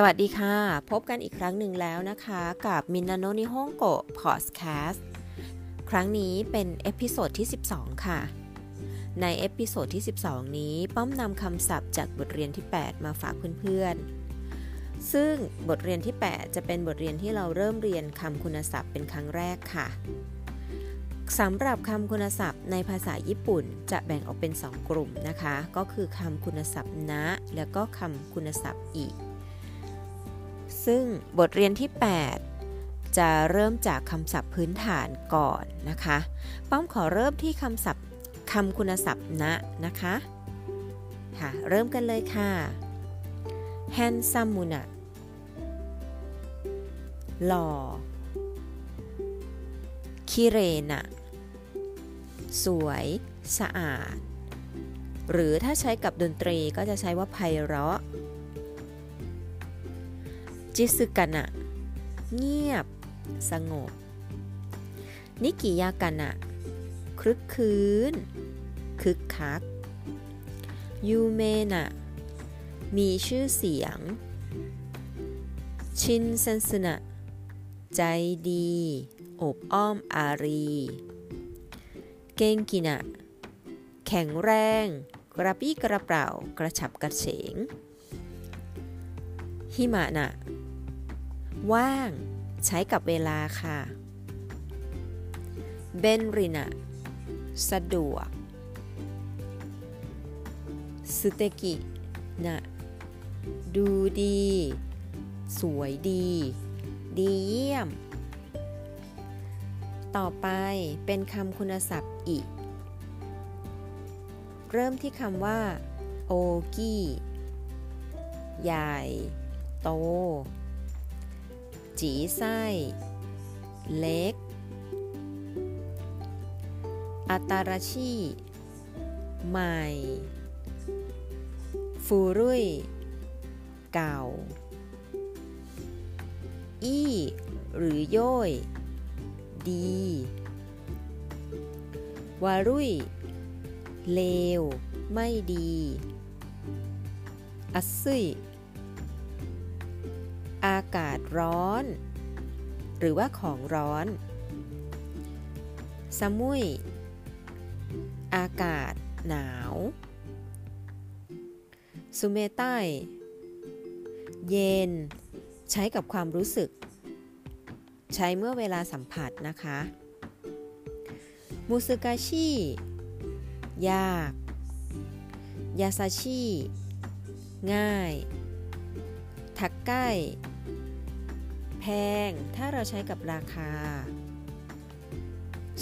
สวัสดีค่ะ พบกันอีกครั้งหนึ่งแล้วนะคะ กับมินาโนนิฮงโกะพอดแคสต์ครั้งนี้เป็น episode ที่ 12 ค่ะ ใน episode ที่ 12 นี้ป้อมนำคำศัพท์จากบทเรียนที่ 8 มาฝากเพื่อนๆ ซึ่งบทเรียนที่ 8 จะเป็นบทเรียนที่เราเริ่มเรียนคำคุณศัพท์เป็นครั้งแรกค่ะสำหรับคำคุณศัพท์ในภาษาญี่ปุ่นจะแบ่งออกเป็น 2 กลุ่มนะคะ ก็คือคำคุณศัพท์นะ แล้วก็คำคุณศัพท์อี ซึ่งบทเรียนที่ 8 จะเริ่มจากคำศัพท์พื้นฐานก่อนนะคะ ป้อมขอเริ่มที่คำศัพท์คำคุณศัพท์นะนะคะค่ะเริ่มกันเลยค่ะ handsome นะหล่อคิเรนะสวย สะอาด หรือถ้าใช้กับดนตรีก็จะใช้ว่าไพเราะ จิสึกันะเงียบ สงบ นิกิยากันะคลึกคืน คึกคัก ยูเมนะมีชื่อเสียง ชินเซนสนะใจดีอบอ้อมอารี เกงกินะแข็งแรง กระปี้กระเป๋ากระฉับกระเฉงหิมะนะ ว่าง ใช้กับเวลาค่ะเบนรินะสะดวกสเตกินะดูดี สวยดี ดีเยี่ยม ต่อไปเป็นคำคุณศัพท์อีก เริ่มที่คำว่า โอกี้ ใหญ่ โต จีไส้ เล็กอัตาราชี ใหม่ ฟูรุ่ย เก่า อี้หรือโย้ยดี วารุ่ย เลว ไม่ดี อัซุย อากาศร้อน หรือว่าของร้อนสมุย อากาศหนาวสุเมใต้เย็น ใช้กับความรู้สึก ใช้เมื่อเวลาสัมผัสนะคะมุสึกาชิยาก ยาซาชิ ง่าย ทักไก้ ง ถ้าเราใช้กับราคา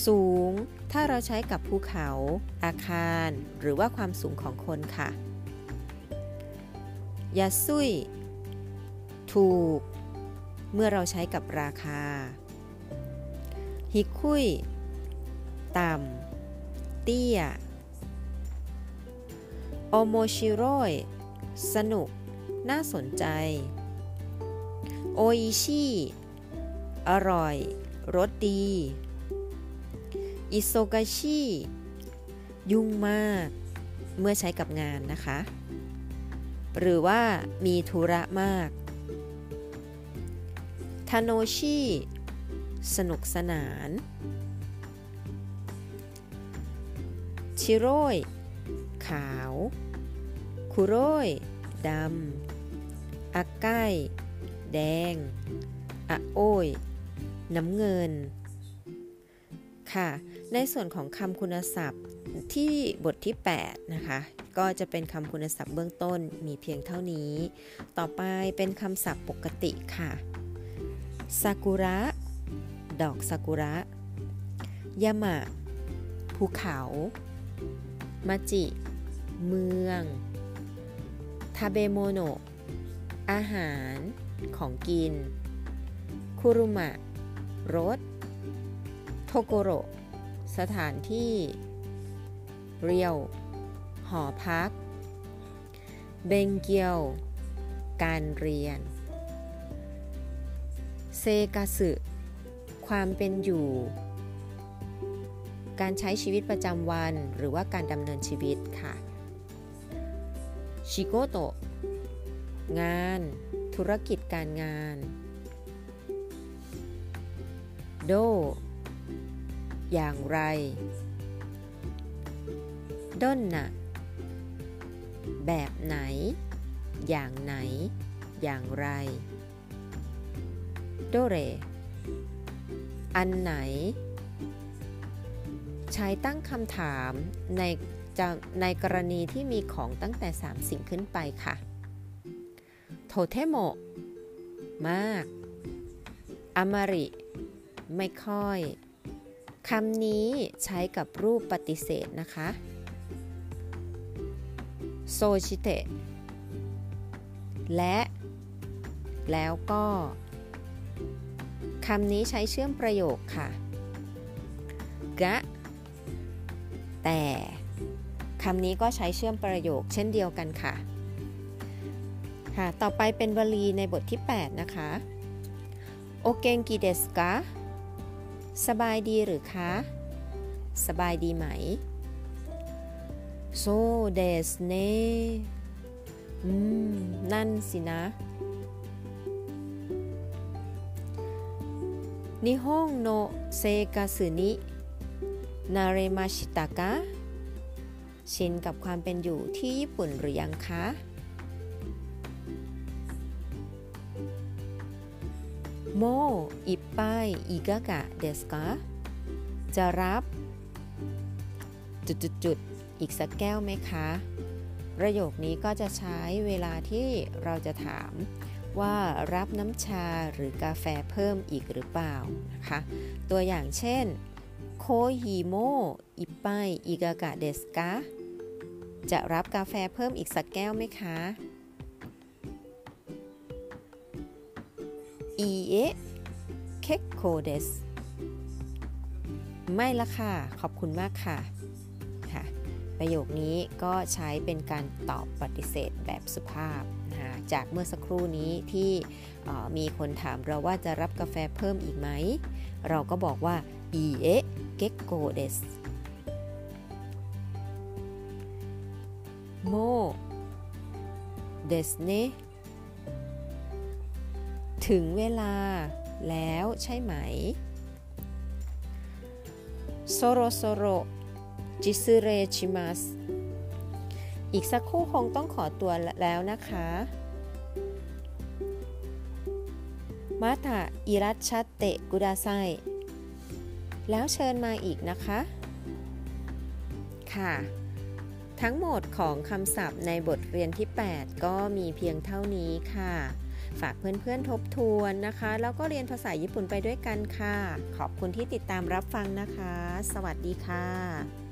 สูง ถ้าเราใช้กับภูเขา อาคาร หรือว่าความสูงของคนค่ะยาซุยถูก เมื่อเราใช้กับราคา ฮิคุยต่ำ เตี้ย โอโมชิโรยสนุก น่าสนใจ โออิชิอร่อย รสดี อิโซกาชิ ยุ่งมาก เมื่อใช้กับงานนะคะ หรือว่ามีธุระมากทาโนชิ สนุกสนาน ชิโร่ยขาว คุโร่ยดำ อากไก แดงอะโอ้ย น้ำเงิน ค่ะ ในส่วนของคำคุณศัพท์ที่บทที่ 8 นะคะ ก็จะเป็นคำคุณศัพท์เบื้องต้นมีเพียงเท่านี้ ต่อไปเป็นคำศัพท์ปกติค่ะซากุระดอกซากุระยามะ ภูเขามาจิ เมือง ทาเบโมโนอาหาร ของกิน คุรุมะ รถ โทโกโร สถานที่ เรียว หอพัก เบงเกียว การเรียน เซกาสึ ความเป็นอยู่ การใช้ชีวิตประจำวันหรือว่าการดำเนินชีวิตค่ะชิโกโตะงาน ธุรกิจการงาน โด อย่างไร ด้นนะแบบไหน อย่างไหน อย่างไร โดเร อันไหน ใช้ตั้งคำถามในในกรณีที่มีของตั้งแต่ 3 สิ่งขึ้นไปค่ะ โทเทโมมากอามาริไม่ค่อยคำนี้ใช้กับรูปปฏิเสธนะคะโซชิเตะและ แล้วก็คำนี้ใช้เชื่อมประโยคค่ะกะแต่คำนี้ก็ใช้เชื่อมประโยคเช่นเดียวกันค่ะ ค่ะ ต่อไปเป็นวลีในบทที่ 8 นะคะ โอเกงกิเดสกะสบายดีหรือคะ สบายดีไหมโซเดสเนอืม นั่นสินะนิฮงโนเซกาสึนินาเรมาชิตากะชินกับความเป็นอยู่ที่ญี่ปุ่นหรือยังคะ โมอิปไปอิกกะเดสกะจะรับ จุดๆๆอีกสักแก้วไหมคะ ประโยคนี้ก็จะใช้เวลาที่เราจะถามว่ารับน้ำชาหรือกาแฟเพิ่มอีกหรือเปล่านะคะ ตัวอย่างเช่นโคฮิโมอิปไปอิกากะเดสกะจะรับกาแฟเพิ่มอีกสักแก้วไหมคะ อีเอะเคโคเดสไม่ละค่ะ ขอบคุณมากค่ะค่ะ ประโยคนี้ก็ใช้เป็นการตอบปฏิเสธแบบสุภาพนะจากเมื่อสักครู่นี้ที่มีคนถามเราว่าจะรับกาแฟเพิ่มอีกไหม เราก็บอกว่าอีเอะเกโกเดสโมเดสเน ถึงเวลาแล้วใช่ไหมโซโรโซโรจิซึเรชิมัสอีกสักครู่คงต้องขอตัวแล้วนะคะมาตาอิรัชเตะกุดาไซแล้วเชิญมาอีกนะคะ ค่ะ ทั้งหมดของคำศัพท์ในบทเรียนที่ 8 ก็มีเพียงเท่านี้ค่ะ ฝากเพื่อนๆทบทวนนะคะ แล้วก็เรียนภาษาญี่ปุ่นไปด้วยกันค่ะ ขอบคุณที่ติดตามรับฟังนะคะ สวัสดีค่ะ